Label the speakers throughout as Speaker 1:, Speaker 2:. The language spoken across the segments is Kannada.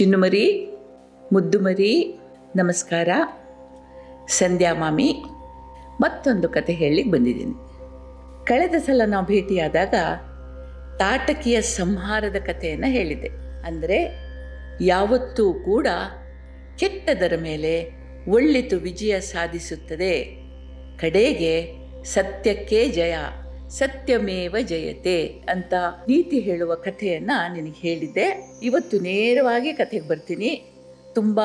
Speaker 1: ಚಿನ್ನುಮರಿ ಮುದ್ದುಮರಿ ನಮಸ್ಕಾರ. ಸಂಧ್ಯಾ ಮಾಮಿ, ಮತ್ತೊಂದು ಕತೆ ಹೇಳಲಿಕ್ಕೆ ಬಂದಿದ್ದೀನಿ. ಕಳೆದ ಸಲ ನಾವು ಭೇಟಿಯಾದಾಗ ತಾಟಕಿಯ ಸಂಹಾರದ ಕಥೆಯನ್ನು ಹೇಳಿದೆ ಅಂದರೆ ಯಾವತ್ತೂ ಕೂಡ ಕೆಟ್ಟದರ ಮೇಲೆ ಒಳ್ಳಿತು ವಿಜಯ ಸಾಧಿಸುತ್ತದೆ. ಕಡೆಗೆ ಸತ್ಯಕ್ಕೆ ಜಯ. ಸತ್ಯಮೇವ ಜಯತೆ ಅಂತ ನೀತಿ ಹೇಳುವ ಕಥೆಯನ್ನು ನಿನಗೆ ಹೇಳಿದ್ದೆ. ಇವತ್ತು ನೇರವಾಗಿ ಕಥೆಗೆ ಬರ್ತೀನಿ. ತುಂಬ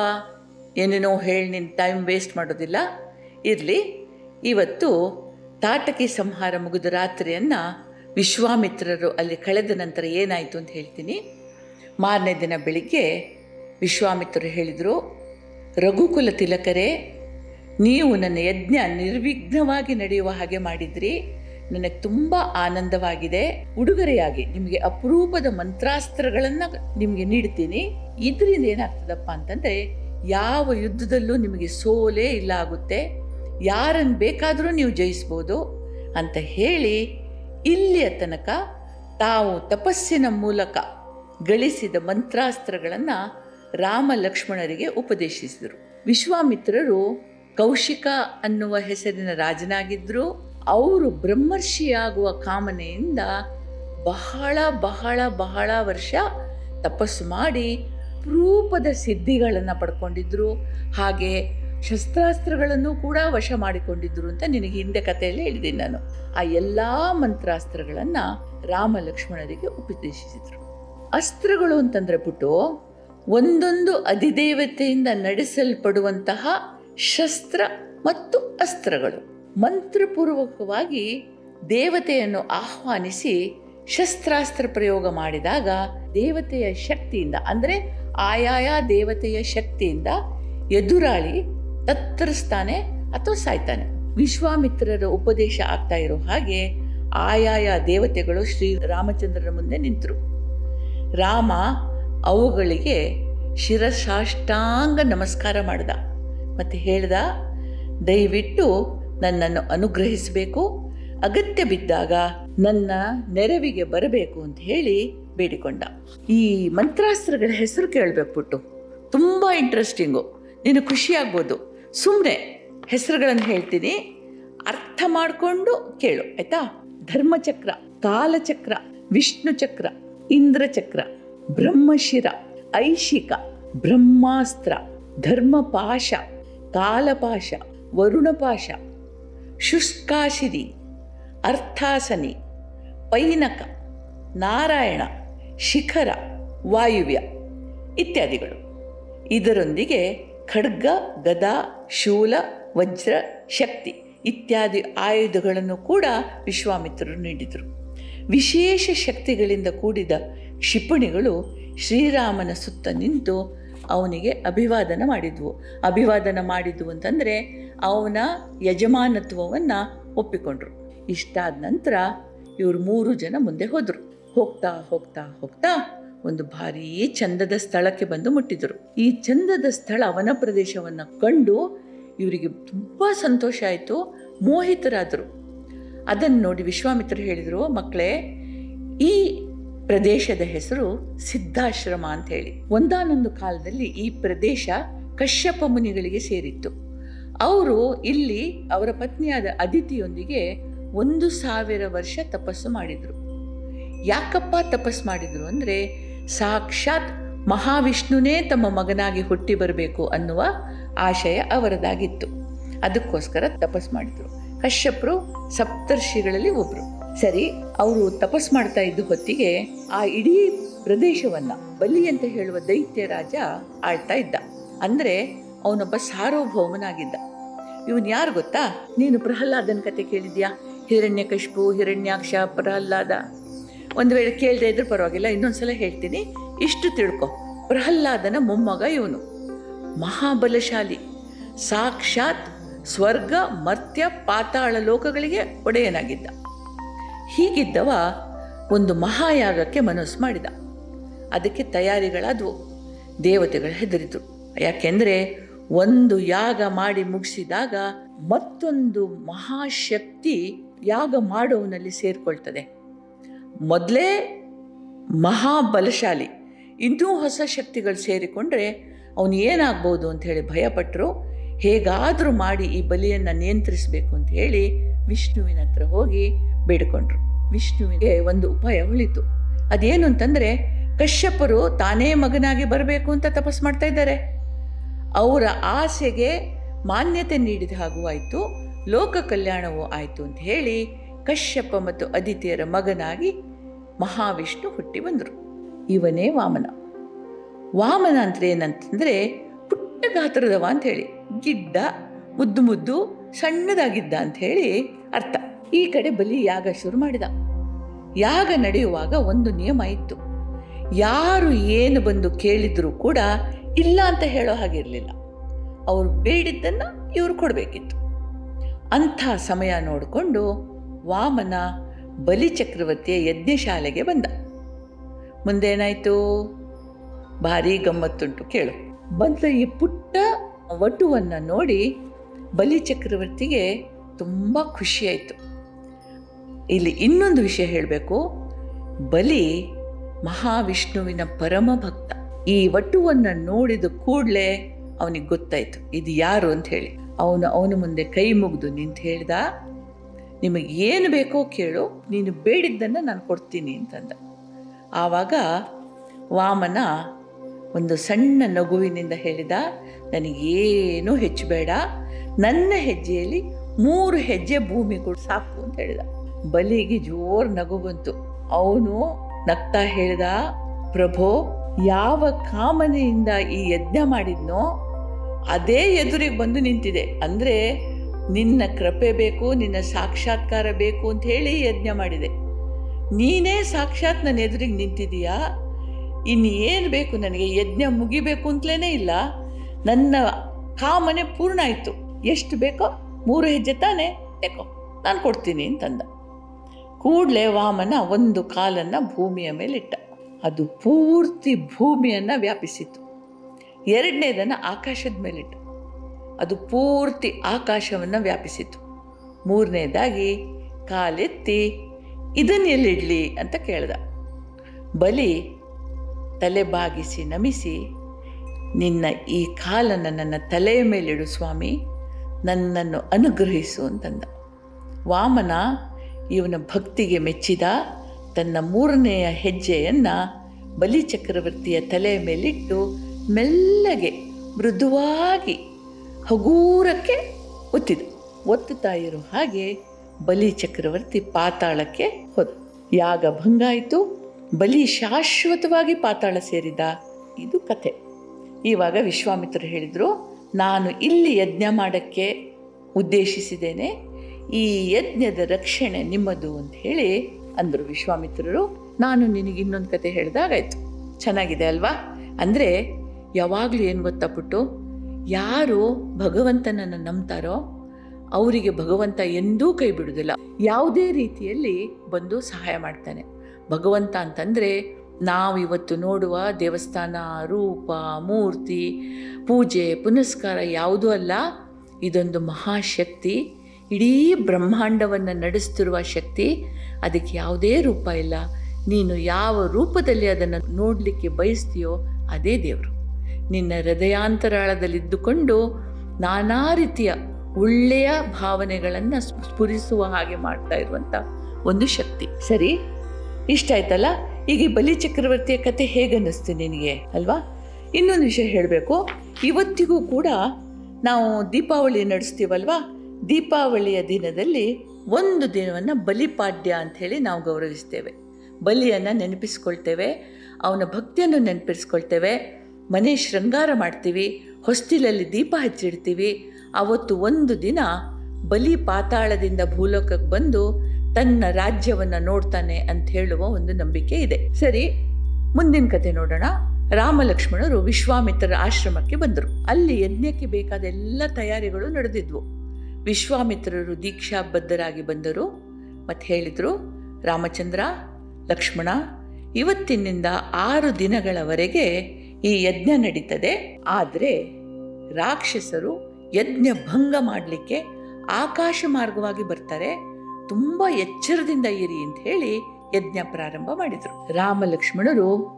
Speaker 1: ಏನೇನೋ ಹೇಳಿ ನಿನ್ನ ಟೈಮ್ ವೇಸ್ಟ್ ಮಾಡೋದಿಲ್ಲ. ಇರಲಿ. ಇವತ್ತು ತಾಟಕಿ ಸಂಹಾರ ಮುಗಿದ ರಾತ್ರಿಯನ್ನು ವಿಶ್ವಾಮಿತ್ರರು ಅಲ್ಲಿ ಕಳೆದ ನಂತರ ಏನಾಯಿತು ಅಂತ ಹೇಳ್ತೀನಿ. ಮಾರನೇ ದಿನ ಬೆಳಿಗ್ಗೆ ವಿಶ್ವಾಮಿತ್ರರು ಹೇಳಿದರು, ರಘುಕುಲ ತಿಲಕರೇ, ನೀವು ನನ್ನ ಯಜ್ಞ ನಿರ್ವಿಘ್ನವಾಗಿ ನಡೆಯುವ ಹಾಗೆ ಮಾಡಿದ್ರಿ. ನನಗೆ ತುಂಬ ಆನಂದವಾಗಿದೆ. ಉಡುಗೊರೆಯಾಗಿ ನಿಮಗೆ ಅಪರೂಪದ ಮಂತ್ರಾಸ್ತ್ರಗಳನ್ನು ನಿಮಗೆ ನೀಡ್ತೀನಿ. ಇದರಿಂದ ಏನಾಗ್ತದಪ್ಪ ಅಂತಂದರೆ, ಯಾವ ಯುದ್ಧದಲ್ಲೂ ನಿಮಗೆ ಸೋಲೇ ಇಲ್ಲ ಆಗುತ್ತೆ. ಯಾರನ್ನು ಬೇಕಾದರೂ ನೀವು ಜಯಿಸ್ಬೋದು ಅಂತ ಹೇಳಿ, ಇಲ್ಲಿಯ ತನಕ ತಾವು ತಪಸ್ಸಿನ ಮೂಲಕ ಗಳಿಸಿದ ಮಂತ್ರಾಸ್ತ್ರಗಳನ್ನು ರಾಮ ಲಕ್ಷ್ಮಣರಿಗೆ ಉಪದೇಶಿಸಿದರು. ವಿಶ್ವಾಮಿತ್ರರು ಕೌಶಿಕ ಅನ್ನುವ ಹೆಸರಿನ ರಾಜನಾಗಿದ್ದರು ಅವರು ಬ್ರಹ್ಮರ್ಷಿಯಾಗುವ ಕಾಮನೆಯಿಂದ ಬಹಳ ಬಹಳ ಬಹಳ ವರ್ಷ ತಪಸ್ಸು ಮಾಡಿ ರೂಪದ ಸಿದ್ಧಿಗಳನ್ನು ಪಡ್ಕೊಂಡಿದ್ರು. ಹಾಗೆ ಶಸ್ತ್ರಾಸ್ತ್ರಗಳನ್ನು ಕೂಡ ವಶ ಮಾಡಿಕೊಂಡಿದ್ರು ಅಂತ ನಿನಗೆ ಹಿಂದೆ ಕಥೆಯಲ್ಲಿ ಹೇಳಿದ್ದೀನಿ ನಾನು. ಆ ಎಲ್ಲ ಮಂತ್ರಾಸ್ತ್ರಗಳನ್ನು ರಾಮ ಲಕ್ಷ್ಮಣರಿಗೆ ಉಪದೇಶಿಸಿದರು. ಅಸ್ತ್ರಗಳು ಅಂತಂದ್ರೆ ಪುಟ್ಟು ಒಂದೊಂದು ಅಧಿದೇವತೆಯಿಂದ ನಡೆಸಲ್ಪಡುವಂತಹ ಶಸ್ತ್ರ ಮತ್ತು ಅಸ್ತ್ರಗಳು. ಮಂತ್ರಪೂರ್ವಕವಾಗಿ ದೇವತೆಯನ್ನು ಆಹ್ವಾನಿಸಿ ಶಸ್ತ್ರಾಸ್ತ್ರ ಪ್ರಯೋಗ ಮಾಡಿದಾಗ ದೇವತೆಯ ಶಕ್ತಿಯಿಂದ, ಅಂದರೆ ಆಯಾಯ ದೇವತೆಯ ಶಕ್ತಿಯಿಂದ ಎದುರಾಳಿ ತತ್ತರಿಸ್ತಾನೆ ಅಥವಾ ಸಾಯ್ತಾನೆ. ವಿಶ್ವಾಮಿತ್ರರ ಉಪದೇಶ ಆಗ್ತಾ ಇರೋ ಹಾಗೆ ಆಯಾಯ ದೇವತೆಗಳು ಶ್ರೀ ರಾಮಚಂದ್ರನ ಮುಂದೆ ನಿಂತರು. ರಾಮ ಅವುಗಳಿಗೆ ಶಿರಸಾಷ್ಟಾಂಗ ನಮಸ್ಕಾರ ಮಾಡಿದ. ಮತ್ತು ಹೇಳ್ದ, ದಯವಿಟ್ಟು ನನ್ನನ್ನು ಅನುಗ್ರಹಿಸಬೇಕು. ಅಗತ್ಯ ಬಿದ್ದಾಗ ನನ್ನ ನೆರವಿಗೆ ಬರಬೇಕು ಅಂತ ಹೇಳಿ ಬೇಡಿಕೊಂಡ. ಈ ಮಂತ್ರಾಸ್ತ್ರಗಳ ಹೆಸರು ಕೇಳಬೇಕು ಪುಟ್ಟು ತುಂಬ ಇಂಟ್ರೆಸ್ಟಿಂಗು ನೀನು ಖುಷಿಯಾಗ್ಬೋದು ಸುಮ್ಮನೆ ಹೆಸರುಗಳನ್ನು ಹೇಳ್ತೀನಿ. ಅರ್ಥ ಮಾಡಿಕೊಂಡು ಕೇಳು, ಆಯ್ತಾ? ಧರ್ಮಚಕ್ರ, ಕಾಲಚಕ್ರ ವಿಷ್ಣು ಚಕ್ರ ಇಂದ್ರಚಕ್ರ, ಬ್ರಹ್ಮಶಿರ, ಐಶಿಕ, ಬ್ರಹ್ಮಾಸ್ತ್ರ, ಧರ್ಮಪಾಶ, ಕಾಲಪಾಶ, ವರುಣಪಾಶ ಶುಷ್ಕಾಶಿರಿ, ಅರ್ಥಾಸನಿ, ಪೈನಕ, ನಾರಾಯಣ, ಶಿಖರ, ವಾಯುವ್ಯ ಇತ್ಯಾದಿಗಳು. ಇದರೊಂದಿಗೆ ಖಡ್ಗ, ಗದಾ, ಶೂಲ, ವಜ್ರ, ಶಕ್ತಿ ಇತ್ಯಾದಿ ಆಯುಧಗಳನ್ನು ಕೂಡ ವಿಶ್ವಾಮಿತ್ರರು ನೀಡಿದರು. ವಿಶೇಷ ಶಕ್ತಿಗಳಿಂದ ಕೂಡಿದ ಕ್ಷಿಪಣಿಗಳು ಶ್ರೀರಾಮನ ಸುತ್ತ ನಿಂತು ಅವನಿಗೆ ಅಭಿವಾದನ ಮಾಡಿದ್ವು. ಅಭಿವಾದನ ಮಾಡಿದ್ವು ಅಂತಂದರೆ ಅವನ ಯಜಮಾನತ್ವವನ್ನು ಒಪ್ಪಿಕೊಂಡ್ರು. ಇಷ್ಟಾದ ನಂತರ ಇವರು ಮೂರು ಜನ ಮುಂದೆ ಹೋದರು. ಹೋಗ್ತಾ ಹೋಗ್ತಾ ಹೋಗ್ತಾ ಒಂದು ಭಾರೀ ಚಂದದ ಸ್ಥಳಕ್ಕೆ ಬಂದು ಮುಟ್ಟಿದರು. ಈ ಚಂದದ ಸ್ಥಳ ವನ ಪ್ರದೇಶವನ್ನು ಕಂಡು ಇವರಿಗೆ ತುಂಬ ಸಂತೋಷ ಆಯಿತು. ಮೋಹಿತರಾದರು. ಅದನ್ನು ನೋಡಿ ವಿಶ್ವಾಮಿತ್ರ ಹೇಳಿದರು, ಮಕ್ಕಳೇ, ಈ ಪ್ರದೇಶದ ಹೆಸರು ಸಿದ್ಧಾಶ್ರಮ ಅಂತ ಹೇಳಿ ಒಂದಾನೊಂದು ಕಾಲದಲ್ಲಿ ಈ ಪ್ರದೇಶ ಕಶ್ಯಪ ಮುನಿಗಳಿಗೆ ಸೇರಿತ್ತು. ಅವರು ಇಲ್ಲಿ ಅವರ ಪತ್ನಿಯಾದ ಅದಿತಿಯೊಂದಿಗೆ ಒಂದು ಸಾವಿರ ವರ್ಷ ತಪಸ್ಸು ಮಾಡಿದರು. ಯಾಕಪ್ಪ ತಪಸ್ಸು ಮಾಡಿದರು ಅಂದರೆ ಸಾಕ್ಷಾತ್ ಮಹಾವಿಷ್ಣುನೇ ತಮ್ಮ ಮಗನಾಗಿ ಹುಟ್ಟಿ ಬರಬೇಕು ಅನ್ನುವ ಆಶಯ ಅವರದಾಗಿತ್ತು. ಅದಕ್ಕೋಸ್ಕರ ತಪಸ್ಸು ಮಾಡಿದರು. ಕಶ್ಯಪರು ಸಪ್ತರ್ಷಿಗಳಲ್ಲಿ ಒಬ್ಬರು ಸರಿ, ಅವರು ತಪಸ್ ಮಾಡ್ತಾ ಇದ್ದ ಹೊತ್ತಿಗೆ ಆ ಇಡೀ ಪ್ರದೇಶವನ್ನ ಬಲಿ ಅಂತ ಹೇಳುವ ದೈತ್ಯ ರಾಜ ಆಳ್ತಾ ಇದ್ದ. ಅಂದ್ರೆ ಅವನೊಬ್ಬ ಸಾರ್ವಭೌಮನಾಗಿದ್ದ. ಇವನ್ ಯಾರು ಗೊತ್ತಾ? ನೀನು ಪ್ರಹ್ಲಾದನ ಕತೆ ಕೇಳಿದ್ಯಾ? ಹಿರಣ್ಯಕಶಿಪು ಹಿರಣ್ಯಾಕ್ಷ, ಪ್ರಹ್ಲಾದ. ಒಂದು ವೇಳೆ ಕೇಳದೆ ಇದ್ರೆ ಪರವಾಗಿಲ್ಲ, ಇನ್ನೊಂದ್ಸಲ ಹೇಳ್ತೀನಿ. ಇಷ್ಟು ತಿಳ್ಕೊ. ಪ್ರಹ್ಲಾದನ ಮೊಮ್ಮಗ ಇವನು. ಮಹಾಬಲಶಾಲಿ. ಸಾಕ್ಷಾತ್ ಸ್ವರ್ಗ, ಮರ್ತ್ಯ, ಪಾತಾಳ ಲೋಕಗಳಿಗೆ ಒಡೆಯನಾಗಿದ್ದ. ಹೀಗಿದ್ದವ ಒಂದು ಮಹಾಯಾಗಕ್ಕೆ ಮನಸ್ಸು ಮಾಡಿದ. ಅದಕ್ಕೆ ತಯಾರಿಗಳಾದವು. ದೇವತೆಗಳು ಹೆದರಿದ್ರು. ಯಾಕೆಂದರೆ ಒಂದು ಯಾಗ ಮಾಡಿ ಮುಗಿಸಿದಾಗ ಮತ್ತೊಂದು ಮಹಾಶಕ್ತಿ ಯಾಗ ಮಾಡೋವನಲ್ಲಿ ಸೇರಿಕೊಳ್ತದೆ. ಮೊದಲೇ ಮಹಾಬಲಶಾಲಿ. ಇನ್ನೂ ಹೊಸ ಶಕ್ತಿಗಳು ಸೇರಿಕೊಂಡ್ರೆ ಅವನು ಏನಾಗ್ಬೋದು ಅಂತ ಹೇಳಿ ಭಯಪಟ್ಟರು ಹೇಗಾದರೂ ಮಾಡಿ ಈ ಬಲಿಯನ್ನು ನಿಯಂತ್ರಿಸಬೇಕು ಅಂತ ಹೇಳಿ ವಿಷ್ಣುವಿನ ಹತ್ರ ಹೋಗಿ ಬೇಡಿಕೊಂಡ್ರು. ವಿಷ್ಣುವಿಗೆ ಒಂದು ಉಪಾಯ ಉಳಿತು. ಅದೇನು ಅಂತಂದರೆ ಕಶ್ಯಪರು ತಾನೇ ಮಗನಾಗಿ ಬರಬೇಕು ಅಂತ ತಪಸ್ ಮಾಡ್ತಾ ಇದ್ದಾರೆ. ಅವರ ಆಸೆಗೆ ಮಾನ್ಯತೆ ನೀಡಿದ ಹಾಗೂ ಆಯಿತು. ಲೋಕ ಕಲ್ಯಾಣವೂ ಆಯಿತು ಅಂತ ಹೇಳಿ ಕಶ್ಯಪ ಮತ್ತು ಅದಿತಿಯರ ಮಗನಾಗಿ ಮಹಾವಿಷ್ಣು ಹುಟ್ಟಿ ಬಂದರು. ಇವನೇ ವಾಮನ. ವಾಮನ ಅಂದರೆ ಏನಂತಂದರೆ ಗಾತ್ರದವ ಅಂತ ಹೇಳಿ ಗಿಡ್ಡ, ಮುದ್ದು ಮುದ್ದು, ಸಣ್ಣದಾಗಿದ್ದ ಅಂತ ಹೇಳಿ ಅರ್ಥ. ಈ ಕಡೆ ಬಲಿ ಯಾಗ ಶುರು ಮಾಡಿದ. ಯಾಗ ನಡೆಯುವಾಗ ಒಂದು ನಿಯಮ ಇತ್ತು. ಯಾರು ಏನು ಬಂದು ಕೇಳಿದರೂ ಕೂಡ ಇಲ್ಲ ಅಂತ ಹೇಳೋ ಹಾಗಿರಲಿಲ್ಲ ಅವ್ರು ಬೇಡಿದ್ದನ್ನು ಇವರು ಕೊಡಬೇಕಿತ್ತು. ಅಂಥ ಸಮಯ ನೋಡಿಕೊಂಡು ವಾಮನ ಬಲಿ ಚಕ್ರವರ್ತಿಯ ಯಜ್ಞಶಾಲೆಗೆ ಬಂದ. ಮುಂದೇನಾಯಿತು? ಭಾರೀ ಗಮ್ಮತ್ತುಂಟು ಕೇಳು. ಬಂದ ಈ ಪುಟ್ಟ ವಟುವನ್ನು ನೋಡಿ ಬಲಿ ಚಕ್ರವರ್ತಿಗೆ ತುಂಬ ಖುಷಿಯಾಯಿತು ಇಲ್ಲಿ ಇನ್ನೊಂದು ವಿಷಯ ಹೇಳಬೇಕು. ಬಲಿ ಮಹಾವಿಷ್ಣುವಿನ ಪರಮ ಭಕ್ತ. ಈ ವಟುವನ್ನು ನೋಡಿದ ಕೂಡಲೇ ಅವನಿಗೆ ಗೊತ್ತಾಯಿತು, ಇದು ಯಾರು ಅಂತ ಹೇಳಿ. ಅವನು ಅವನ ಮುಂದೆ ಕೈ ಮುಗಿದು ನಿಂತು ಹೇಳ್ದ, ನಿಮಗೆ ಏನು ಬೇಕೋ ಕೇಳು, ನೀನು ಬೇಡಿದ್ದನ್ನು ನಾನು ಕೊಡ್ತೀನಿ ಅಂತಂದ. ಆವಾಗ ವಾಮನ ಒಂದು ಸಣ್ಣ ನಗುವಿನಿಂದ ಹೇಳಿದ, ನನಗೇನು ಹೆಚ್ಚು ಬೇಡ ನನ್ನ ಹೆಜ್ಜೆಯಲ್ಲಿ ಮೂರು ಹೆಜ್ಜೆ ಭೂಮಿ ಕೂಡ, ಸಾಕು, ಅಂತ ಹೇಳಿದ. ಬಲಿಗೆ ಜೋರು ನಗು ಬಂತು. ಅವನು ನಗ್ತಾ ಹೇಳಿದ, ಪ್ರಭೋ, ಯಾವ ಕಾಮನೆಯಿಂದ ಈ ಯಜ್ಞ ಮಾಡಿದ್ನೋ, ಅದೇ ಎದುರಿಗೆ ಬಂದು ನಿಂತಿದೆ. ಅಂದರೆ ನಿನ್ನ ಕೃಪೆ ಬೇಕು, ನಿನ್ನ ಸಾಕ್ಷಾತ್ಕಾರ ಬೇಕು ಅಂತ ಹೇಳಿ ಯಜ್ಞ ಮಾಡಿದೆ. ನೀನೇ ಸಾಕ್ಷಾತ್ ನನ್ನ ಎದುರಿಗೆ ನಿಂತಿದೀಯಾ ಇನ್ನು ಏನು ಬೇಕು ನನಗೆ? ಯಜ್ಞ ಮುಗಿಬೇಕು ಅಂತಲೇ ಇಲ್ಲ. ನನ್ನ ಕಾಮನೆ ಪೂರ್ಣ ಆಯಿತು. ಎಷ್ಟು ಬೇಕೋ? ಮೂರು ಹೆಜ್ಜೆ ತಾನೇ ಬೇಕೋ? ನಾನು ಕೊಡ್ತೀನಿ ಅಂತಂದ. ಕೂಡಲೇ ವಾಮನ ಒಂದು ಕಾಲನ್ನು ಭೂಮಿಯ ಮೇಲಿಟ್ಟ. ಅದು ಪೂರ್ತಿ ಭೂಮಿಯನ್ನು ವ್ಯಾಪಿಸಿತು ಎರಡನೇದನ್ನು ಆಕಾಶದ ಮೇಲಿಟ್ಟ. ಅದು ಪೂರ್ತಿ ಆಕಾಶವನ್ನು ವ್ಯಾಪಿಸಿತು ಮೂರನೇದಾಗಿ ಕಾಲೆತ್ತಿ ಇದನ್ನೆಲ್ಲಿಡಲಿ ಅಂತ ಕೇಳ್ದ. ಬಲಿ ತಲೆ ಬಾಗಿಸಿ ನಮಿಸಿ, ನಿನ್ನ ಈ ಕಾಲನ್ನು ನನ್ನ ತಲೆಯ ಮೇಲಿಡು ಸ್ವಾಮಿ, ನನ್ನನ್ನು ಅನುಗ್ರಹಿಸು ಅಂತಂದ. ವಾಮನ ಇವನ ಭಕ್ತಿಗೆ ಮೆಚ್ಚಿದ ತನ್ನ ಮೂರನೆಯ ಹೆಜ್ಜೆಯನ್ನು ಬಲಿ ಚಕ್ರವರ್ತಿಯ ತಲೆಯ ಮೇಲಿಟ್ಟು ಮೆಲ್ಲಗೆ ಮೃದುವಾಗಿ ಹಗೂರಕ್ಕೆ ಒತ್ತಿದ. ಒತ್ತುತ್ತಾ ಇರೋ ಹಾಗೆ ಬಲಿ ಚಕ್ರವರ್ತಿ ಪಾತಾಳಕ್ಕೆ ಹೋದ. ಯಾಗ ಭಂಗಾಯಿತು ಬಲಿ ಶಾಶ್ವತವಾಗಿ ಪಾತಾಳ ಸೇರಿದ ಇದು ಕಥೆ. ಇವಾಗ ವಿಶ್ವಾಮಿತ್ರರು ಹೇಳಿದರು, ನಾನು ಇಲ್ಲಿ ಯಜ್ಞ ಮಾಡೋಕ್ಕೆ ಉದ್ದೇಶಿಸಿದ್ದೇನೆ, ಈ ಯಜ್ಞದ ರಕ್ಷಣೆ ನಿಮ್ಮದು ಅಂತ ಹೇಳಿ ಅಂದರು ವಿಶ್ವಾಮಿತ್ರರು. ನಾನು ನಿನಗೆ ಇನ್ನೊಂದು ಕತೆ ಹೇಳಿದಾಗಾಯ್ತು. ಚೆನ್ನಾಗಿದೆ ಅಲ್ವಾ? ಅಂದರೆ ಯಾವಾಗಲೂ ಏನು ಗೊತ್ತಾಗ್ಬಿಟ್ಟು ಯಾರು ಭಗವಂತನನ್ನು ನಂಬ್ತಾರೋ ಅವರಿಗೆ ಭಗವಂತ ಎಂದೂ ಕೈ ಬಿಡುವುದಿಲ್ಲ. ಯಾವುದೇ ರೀತಿಯಲ್ಲಿ ಬಂದು ಸಹಾಯ ಮಾಡ್ತಾನೆ. ಭಗವಂತ ಅಂತಂದರೆ ನಾವಿವತ್ತು ನೋಡುವ ದೇವಸ್ಥಾನ, ರೂಪ, ಮೂರ್ತಿ, ಪೂಜೆ, ಪುನಸ್ಕಾರ ಯಾವುದೂ ಅಲ್ಲ, ಇದೊಂದು ಮಹಾಶಕ್ತಿ. ಇಡೀ ಬ್ರಹ್ಮಾಂಡವನ್ನು ನಡೆಸ್ತಿರುವ ಶಕ್ತಿ, ಅದಕ್ಕೆ ಯಾವುದೇ ರೂಪ ಇಲ್ಲ. ನೀನು ಯಾವ ರೂಪದಲ್ಲಿ ಅದನ್ನು ನೋಡಲಿಕ್ಕೆ ಬಯಸ್ತೀಯೋ ಅದೇ ದೇವರು. ನಿನ್ನ ಹೃದಯಾಂತರಾಳದಲ್ಲಿದ್ದುಕೊಂಡು ನಾನಾ ರೀತಿಯ ಒಳ್ಳೆಯ ಭಾವನೆಗಳನ್ನು ಸ್ಫುರಿಸುವ ಹಾಗೆ ಮಾಡ್ತಾ ಇರುವಂಥ ಒಂದು ಶಕ್ತಿ. ಸರಿ ಇಷ್ಟ ಆಯ್ತಲ್ಲ? ಈಗ ಈ ಬಲಿ ಚಕ್ರವರ್ತಿಯ ಕತೆ ಹೇಗನ್ನಿಸ್ತು ನಿನಗೆ, ಅಲ್ವಾ? ಇನ್ನೊಂದು ವಿಷಯ ಹೇಳಬೇಕು. ಇವತ್ತಿಗೂ ಕೂಡ ನಾವು ದೀಪಾವಳಿ ನಡೆಸ್ತೀವಲ್ವಾ? ದೀಪಾವಳಿಯ ದಿನದಲ್ಲಿ ಒಂದು ದಿನವನ್ನು ಬಲಿಪಾಡ್ಯ ಅಂಥೇಳಿ ನಾವು ಗೌರವಿಸ್ತೇವೆ. ಬಲಿಯನ್ನು ನೆನಪಿಸ್ಕೊಳ್ತೇವೆ, ಅವನ ಭಕ್ತಿಯನ್ನು ನೆನಪಿಸ್ಕೊಳ್ತೇವೆ. ಮನೆ ಶೃಂಗಾರ ಮಾಡ್ತೀವಿ, ಹೊಸ್ತಿಲಲ್ಲಿ ದೀಪ ಹಚ್ಚಿಡ್ತೀವಿ. ಅವತ್ತು ಒಂದು ದಿನ ಬಲಿ ಪಾತಾಳದಿಂದ ಭೂಲೋಕಕ್ಕೆ ಬಂದು ತನ್ನ ರಾಜ್ಯವನ್ನು ನೋಡ್ತಾನೆ ಅಂತ ಹೇಳುವ ಒಂದು ನಂಬಿಕೆ ಇದೆ. ಸರಿ, ಮುಂದಿನ ಕತೆ ನೋಡೋಣ. ರಾಮ ಲಕ್ಷ್ಮಣರು ವಿಶ್ವಾಮಿತ್ರರ ಆಶ್ರಮಕ್ಕೆ ಬಂದರು. ಅಲ್ಲಿ ಯಜ್ಞಕ್ಕೆ ಬೇಕಾದ ಎಲ್ಲ ತಯಾರಿಗಳು ನಡೆದಿದ್ವು. ವಿಶ್ವಾಮಿತ್ರರು ದೀಕ್ಷಾಬದ್ಧರಾಗಿ ಬಂದರು. ಮತ್ತು ಹೇಳಿದರು, ರಾಮಚಂದ್ರ, ಲಕ್ಷ್ಮಣ, ಇವತ್ತಿನಿಂದ ಆರು ದಿನಗಳವರೆಗೆ ಈ ಯಜ್ಞ ನಡೀತದೆ. ಆದರೆ ರಾಕ್ಷಸರು ಯಜ್ಞ ಭಂಗ ಮಾಡಲಿಕ್ಕೆ ಆಕಾಶ ಮಾರ್ಗವಾಗಿ ಬರ್ತಾರೆ. ತುಂಬ ಎಚ್ಚರದಿಂದ ಇರಿ ಅಂತ ಹೇಳಿ ಯಜ್ಞ ಪ್ರಾರಂಭ ಮಾಡಿದರು. ರಾಮ ಲಕ್ಷ್ಮಣರು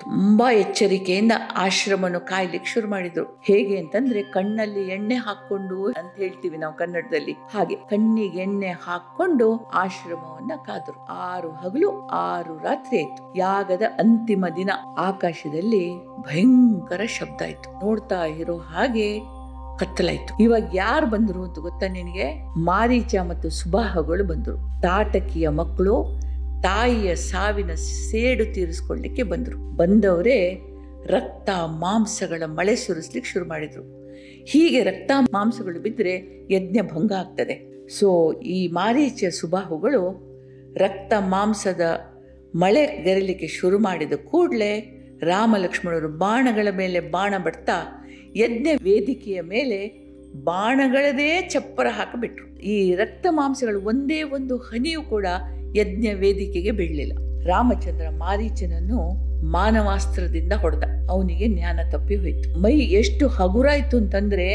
Speaker 1: ತುಂಬಾ ಎಚ್ಚರಿಕೆಯಿಂದ ಆಶ್ರಮವನ್ನು ಕಾಯ್ಲಿಕ್ಕೆ ಶುರು ಮಾಡಿದ್ರು. ಹೇಗೆ ಅಂತಂದ್ರೆ ಕಣ್ಣಲ್ಲಿ ಎಣ್ಣೆ ಹಾಕೊಂಡು ಅಂತ ಹೇಳ್ತೀವಿ ನಾವು ಕನ್ನಡದಲ್ಲಿ. ಹಾಗೆ ಕಣ್ಣಿಗೆ ಎಣ್ಣೆ ಹಾಕೊಂಡು ಆಶ್ರಮವನ್ನ ಕಾದ್ರು. ಆರು ಹಗಲು, ಆರು ರಾತ್ರಿ ಆಯ್ತು. ಯಾಗದ ಅಂತಿಮ ದಿನ. ಆಕಾಶದಲ್ಲಿ ಭಯಂಕರ ಶಬ್ದ ಆಯ್ತು. ನೋಡ್ತಾ ಇರೋ ಹಾಗೆ ಕತ್ತಲಾಯ್ತು. ಇವಾಗ ಯಾರು ಬಂದರು ಅಂತ ಗೊತ್ತಾ ನಿನಗೆ? ಮಾರೀಚ ಮತ್ತು ಸುಬಾಹಗಳು ಬಂದರು. ತಾಟಕಿಯ ಮಕ್ಕಳು ತಾಯಿಯ ಸಾವಿನ ಸೇಡು ತೀರಿಸ್ಕೊಳ್ಳಿಕ್ಕೆ ಬಂದರು. ಬಂದವರೇ ರಕ್ತ ಮಾಂಸಗಳ ಮಳೆ ಸುರಿಸ್ಲಿಕ್ಕೆ ಶುರು ಮಾಡಿದರು. ಹೀಗೆ ರಕ್ತ ಮಾಂಸಗಳು ಬಿದ್ದರೆ ಯಜ್ಞ ಭಂಗ ಆಗ್ತದೆ. ಸೊ ಈ ಮಾರೀಚ ಸುಬಾಹುಗಳು ರಕ್ತ ಮಾಂಸದ ಮಳೆ ಗೆರಲಿಕ್ಕೆ ಶುರು ಮಾಡಿದ ಕೂಡಲೇ ರಾಮ ಲಕ್ಷ್ಮಣರು ಬಾಣಗಳ ಮೇಲೆ ಬಾಣ ಬಡ್ತಾ ಯಜ್ಞ ವೇದಿಕೆಯ ಮೇಲೆ ಬಾಣಗಳದೇ ಚಪ್ಪರ ಹಾಕಿಬಿಟ್ರು. ಈ ರಕ್ತ ಮಾಂಸಗಳು ಒಂದೇ ಒಂದು ಹನಿಯೂ ಕೂಡ ಯಜ್ಞ ವೇದಿಕೆಗೆ ಬೀಳಲಿಲ್ಲ. ರಾಮಚಂದ್ರ ಮಾರೀಚನನ್ನು ಮಾನವಾಸ್ತ್ರದಿಂದ ಹೊಡೆದ. ಅವನಿಗೆ ಜ್ಞಾನ ತಪ್ಪಿ ಹೋಯ್ತು. ಮೈ ಎಷ್ಟು ಹಗುರಾಯ್ತು ಅಂತಂದ್ರೆ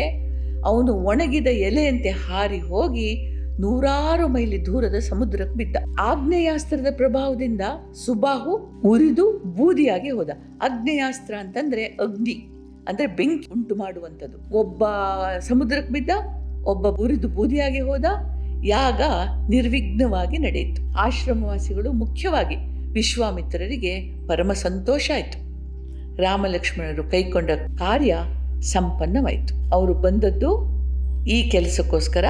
Speaker 1: ಅವನು ಒಣಗಿದ ಎಲೆಯಂತೆ ಹಾರಿ ಹೋಗಿ ನೂರಾರು ಮೈಲಿ ದೂರದ ಸಮುದ್ರಕ್ಕೆ ಬಿದ್ದ. ಆಗ್ನೇಯಾಸ್ತ್ರದ ಪ್ರಭಾವದಿಂದ ಸುಬಾಹು ಉರಿದು ಬೂದಿಯಾಗಿ ಹೋದ. ಆಗ್ನೇಯಾಸ್ತ್ರ ಅಂತಂದ್ರೆ ಅಗ್ನಿ. ಅಂದ್ರೆ ಬೆಂಕಿ ಉಂಟು ಮಾಡುವಂಥದ್ದು. ಒಬ್ಬ ಸಮುದ್ರಕ್ಕೆ ಬಿದ್ದ, ಒಬ್ಬ ಉರಿದು ಬೂದಿಯಾಗಿ ಹೋದ, ಯಾಗ ನಿರ್ವಿಘ್ನವಾಗಿ ನಡೆಯಿತು. ಆಶ್ರಮವಾಸಿಗಳು ಮುಖ್ಯವಾಗಿ ವಿಶ್ವಾಮಿತ್ರರಿಗೆ ಪರಮ ಸಂತೋಷ ಆಯಿತು. ರಾಮಲಕ್ಷ್ಮಣರು ಕೈಕೊಂಡ ಕಾರ್ಯ ಸಂಪನ್ನವಾಯಿತು. ಅವರು ಬಂದದ್ದು ಈ ಕೆಲಸಕ್ಕೋಸ್ಕರ,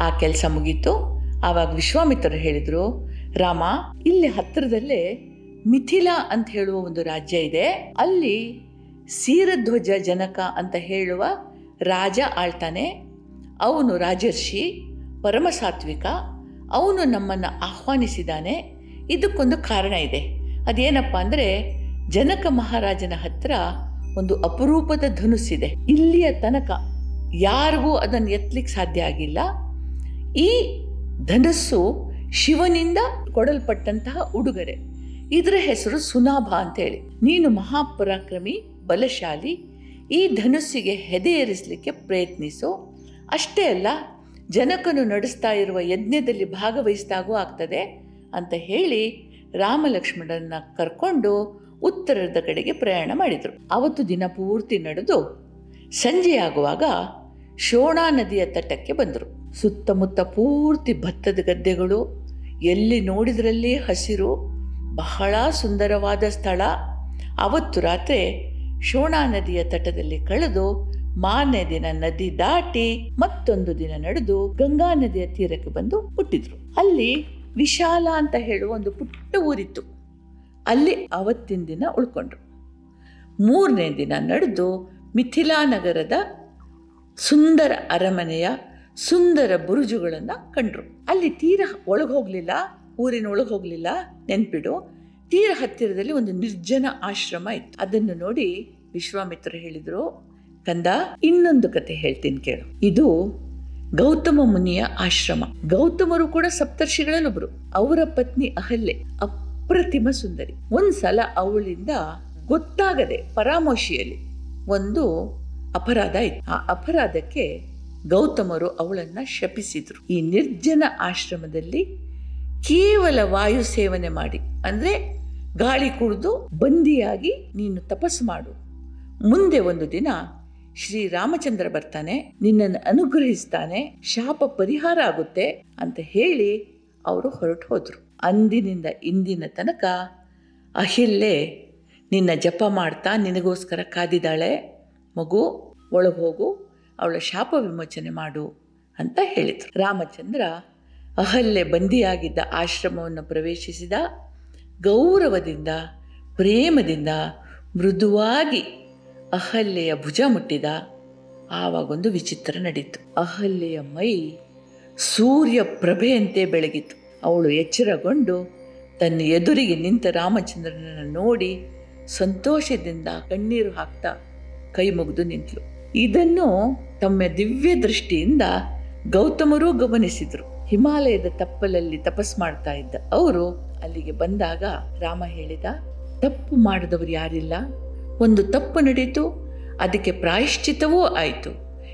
Speaker 1: ಆ ಕೆಲಸ ಮುಗೀತು. ಆವಾಗ ವಿಶ್ವಾಮಿತ್ರರು ಹೇಳಿದರು, ರಾಮ, ಇಲ್ಲಿ ಹತ್ತಿರದಲ್ಲೇ ಮಿಥಿಲಾ ಅಂತ ಹೇಳುವ ಒಂದು ರಾಜ್ಯ ಇದೆ. ಅಲ್ಲಿ ಸೀರಧ್ವಜ ಜನಕ ಅಂತ ಹೇಳುವ ರಾಜ ಆಳ್ತಾನೆ. ಅವನು ರಾಜರ್ಷಿ ಪರಮ ಸಾತ್ವಿಕ ಅವನು ನಮ್ಮನ್ನು ಆಹ್ವಾನಿಸಿದ್ದಾನೆ ಇದಕ್ಕೊಂದು ಕಾರಣ ಇದೆ. ಅದೇನಪ್ಪ ಅಂದರೆ ಜನಕ ಮಹಾರಾಜನ ಹತ್ರ ಒಂದು ಅಪರೂಪದ ಧನುಸ್ಸಿದೆ. ಇಲ್ಲಿಯ ತನಕ ಯಾರಿಗೂ ಅದನ್ನು ಎತ್ತಲಿಕ್ಕೆ ಸಾಧ್ಯ ಆಗಿಲ್ಲ. ಈ ಧನಸ್ಸು ಶಿವನಿಂದ ಕೊಡಲ್ಪಟ್ಟಂತಹ ಉಡುಗೊರೆ. ಇದರ ಹೆಸರು ಸುನಾಭ ಅಂತೇಳಿ ನೀನು ಮಹಾಪರಾಕ್ರಮಿ ಬಲಶಾಲಿ, ಈ ಧನುಸ್ಸಿಗೆ ಹೆದೆಯೇರಿಸಲಿಕ್ಕೆ ಪ್ರಯತ್ನಿಸು. ಅಷ್ಟೇ ಅಲ್ಲ, ಜನಕನು ನಡೆಸ್ತಾ ಇರುವ ಯಜ್ಞದಲ್ಲಿ ಭಾಗವಹಿಸಿದಾಗೂ ಆಗ್ತದೆ ಅಂತ ಹೇಳಿ ರಾಮಲಕ್ಷ್ಮಣರನ್ನ ಕರ್ಕೊಂಡು ಉತ್ತರದ ಕಡೆಗೆ ಪ್ರಯಾಣ ಮಾಡಿದರು. ಅವತ್ತು ದಿನ ಪೂರ್ತಿ ನಡೆದು ಸಂಜೆಯಾಗುವಾಗ ಶೋಣಾ ನದಿಯ ತಟಕ್ಕೆ ಬಂದರು. ಸುತ್ತಮುತ್ತ ಪೂರ್ತಿ ಭತ್ತದ ಗದ್ದೆಗಳು, ಎಲ್ಲಿ ನೋಡಿದ್ರಲ್ಲಿ ಹಸಿರು, ಬಹಳ ಸುಂದರವಾದ ಸ್ಥಳ. ಅವತ್ತು ರಾತ್ರಿ ಶೋಣಾ ನದಿಯ ತಟದಲ್ಲಿ ಕಳೆದು ಮಾರನೇ ದಿನ ನದಿ ದಾಟಿ ಮತ್ತೊಂದು ದಿನ ನಡೆದು ಗಂಗಾ ನದಿಯ ತೀರಕ್ಕೆ ಬಂದು ಹುಟ್ಟಿದ್ರು. ಅಲ್ಲಿ ವಿಶಾಲ ಅಂತ ಹೇಳುವ ಒಂದು ಪುಟ್ಟ ಊರಿತ್ತು. ಅಲ್ಲಿ ಅವತ್ತಿನ ದಿನ ಉಳ್ಕೊಂಡ್ರು. ಮೂರನೇ ದಿನ ನಡೆದು ಮಿಥಿಲಾ ನಗರದ ಸುಂದರ ಅರಮನೆಯ ಸುಂದರ ಬುರುಜುಗಳನ್ನು ಕಂಡ್ರು. ಅಲ್ಲಿ ತೀರ ಒಳಗೆ ಹೋಗಲಿಲ್ಲ, ಊರಿನ ಒಳಗೆ ಹೋಗಲಿಲ್ಲ, ನೆನ್ಪಿಡು. ತೀರ ಹತ್ತಿರದಲ್ಲಿ ಒಂದು ನಿರ್ಜನ ಆಶ್ರಮ ಇತ್ತು. ಅದನ್ನು ನೋಡಿ ವಿಶ್ವಾಮಿತ್ರ ಹೇಳಿದರು, ಕಂದ, ಇನ್ನೊಂದು ಕತೆ ಹೇಳ್ತೀನಿ ಕೇಳು. ಇದು ಗೌತಮ ಮುನಿಯ ಆಶ್ರಮ. ಗೌತಮರು ಕೂಡ ಸಪ್ತರ್ಷಿಗಳಲ್ಲೊಬ್ರು. ಅವರ ಪತ್ನಿ ಅಹಲ್ಯೆ, ಅಪ್ರತಿಮ ಸುಂದರಿ. ಒಂದ್ಸಲ ಅವಳಿಂದ ಗೊತ್ತಾಗದೆ ಪರಾಮೋಶಿಯಲ್ಲಿ ಒಂದು ಅಪರಾಧ ಇತ್ತು. ಆ ಅಪರಾಧಕ್ಕೆ ಗೌತಮರು ಅವಳನ್ನ ಶಪಿಸಿದ್ರು. ಈ ನಿರ್ಜನ ಆಶ್ರಮದಲ್ಲಿ ಕೇವಲ ವಾಯು ಸೇವನೆ ಮಾಡಿ. ಅಂದ್ರೆ ಗಾಳಿ ಕುಡಿದು ಬಂದಿಯಾಗಿ ನೀನು ತಪಸ್ಸು ಮಾಡು. ಮುಂದೆ ಒಂದು ದಿನ ಶ್ರೀ ರಾಮಚಂದ್ರ ಬರ್ತಾನೆ, ನಿನ್ನನ್ನು ಅನುಗ್ರಹಿಸ್ತಾನೆ, ಶಾಪ ಪರಿಹಾರ ಆಗುತ್ತೆ ಅಂತ ಹೇಳಿ ಅವರು ಹೊರಟು ಹೋದರು. ಅಂದಿನಿಂದ ಇಂದಿನ ತನಕ ಅಹಿಲ್ಲೆ ನಿನ್ನ ಜಪ ಮಾಡ್ತಾ ನಿನಗೋಸ್ಕರ ಕಾದಿದ್ದಾಳೆ. ಮಗು, ಒಳಗೆ ಹೋಗು, ಅವಳ ಶಾಪ ವಿಮೋಚನೆ ಮಾಡು ಅಂತ ಹೇಳಿದರು. ರಾಮಚಂದ್ರ ಅಹಲ್ಲೆ ಬಂದಿಯಾಗಿದ್ದ ಆಶ್ರಮವನ್ನು ಪ್ರವೇಶಿಸಿದ. ಗೌರವದಿಂದ, ಪ್ರೇಮದಿಂದ ಮೃದುವಾಗಿ ಅಹಲ್ಯೆಯ ಭುಜ ಮುಟ್ಟಿದ ಆವಾಗೊಂದು ವಿಚಿತ್ರ ನಡೀತು. ಅಹಲ್ಯೆಯ ಮೈ ಸೂರ್ಯ ಪ್ರಭೆಯಂತೆ ಬೆಳಗಿತು. ಅವಳು ಎಚ್ಚರಗೊಂಡು ತನ್ನ ಎದುರಿಗೆ ನಿಂತ ರಾಮಚಂದ್ರನನ್ನು ನೋಡಿ ಸಂತೋಷದಿಂದ ಕಣ್ಣೀರು ಹಾಕ್ತಾ ಕೈ ಮುಗಿದು ನಿಂತಳು ಇದನ್ನು ತಮ್ಮ ದಿವ್ಯ ದೃಷ್ಟಿಯಿಂದ ಗೌತಮರೂ ಗಮನಿಸಿದರು. ಹಿಮಾಲಯದ ತಪ್ಪಲಲ್ಲಿ ತಪಸ್ ಮಾಡ್ತಾ ಇದ್ದ ಅವರು ಅಲ್ಲಿಗೆ ಬಂದಾಗ ರಾಮ ಹೇಳಿದ, ತಪ್ಪು ಮಾಡಿದವರು ಯಾರಿಲ್ಲ? ಒಂದು ತಪ್ಪು ನಡೀತು, ಅದಕ್ಕೆ ಪ್ರಾಯಶ್ಚಿತ್ತವೂ ಆಯಿತು.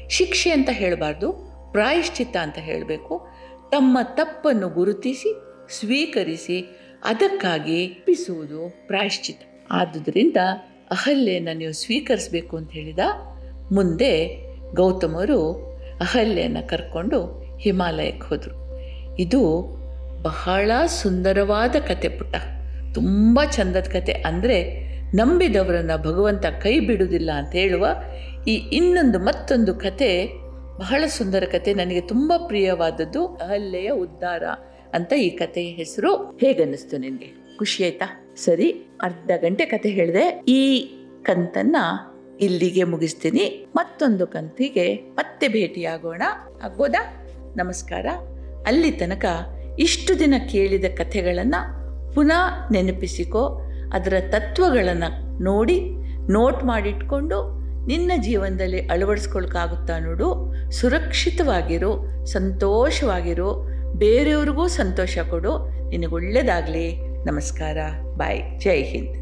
Speaker 1: ಶಿಕ್ಷೆ ಅಂತ ಹೇಳಬಾರ್ದು, ಪ್ರಾಯಶ್ಚಿತ್ತ ಅಂತ ಹೇಳಬೇಕು. ತಮ್ಮ ತಪ್ಪನ್ನು ಗುರುತಿಸಿ, ಸ್ವೀಕರಿಸಿ, ಅದಕ್ಕಾಗಿ ಪಿಸುವುದು ಪ್ರಾಯಶ್ಚಿತ್ತ. ಆದುದರಿಂದ ಅಹಲ್ಯನ ನೀವು ಸ್ವೀಕರಿಸಬೇಕು ಅಂತ ಹೇಳಿದ, ಮುಂದೆ ಗೌತಮರು ಅಹಲ್ಯನ ಕರ್ಕೊಂಡು ಹಿಮಾಲಯಕ್ಕೆ ಹೋದರು. ಇದು ಬಹಳ ಸುಂದರವಾದ ಕತೆ ಪುಟ ತುಂಬ ಚಂದದ ಕತೆ. ಅಂದರೆ ನಂಬಿದವರನ್ನು ಭಗವಂತ ಕೈ ಬಿಡುವುದಿಲ್ಲ ಅಂತ ಹೇಳುವ ಈ ಇನ್ನೊಂದು ಮತ್ತೊಂದು ಕತೆ ಬಹಳ ಸುಂದರ ಕತೆ. ನನಗೆ ತುಂಬ ಪ್ರಿಯವಾದದ್ದು ಅಹಲ್ಯೆಯ ಉದ್ಧಾರ ಅಂತ ಈ ಕಥೆಯ ಹೆಸರು. ಹೇಗನ್ನಿಸ್ತು ನಿನಗೆ? ಖುಷಿ ಆಯ್ತಾ? ಸರಿ, ಅರ್ಧ ಗಂಟೆ ಕತೆ ಹೇಳಿದೆ. ಈ ಕಂತನ್ನ ಇಲ್ಲಿಗೆ ಮುಗಿಸ್ತೀನಿ. ಮತ್ತೊಂದು ಕಂತಿಗೆ ಮತ್ತೆ ಭೇಟಿಯಾಗೋಣ. ಆಗ್ಬೋದಾ? ನಮಸ್ಕಾರ. ಅಲ್ಲಿ ತನಕ ಇಷ್ಟು ದಿನ ಕೇಳಿದ ಕಥೆಗಳನ್ನು ಪುನಃ ನೆನಪಿಸಿಕೋ, ಅದರ ತತ್ವಗಳನ್ನು ನೋಡಿ, ನೋಟ್ ಮಾಡಿಟ್ಕೊಂಡು ನಿನ್ನ ಜೀವನದಲ್ಲಿ ಅಳವಡಿಸ್ಕೊಳ್ಕಾಗುತ್ತಾ ನೋಡು. ಸುರಕ್ಷಿತವಾಗಿರು, ಸಂತೋಷವಾಗಿರು, ಬೇರೆಯವ್ರಿಗೂ ಸಂತೋಷ ಕೊಡು. ನಿನಗೆ ಒಳ್ಳೆಯದಾಗಲಿ ನಮಸ್ಕಾರ. ಬಾಯ್. ಜೈ ಹಿಂದ್.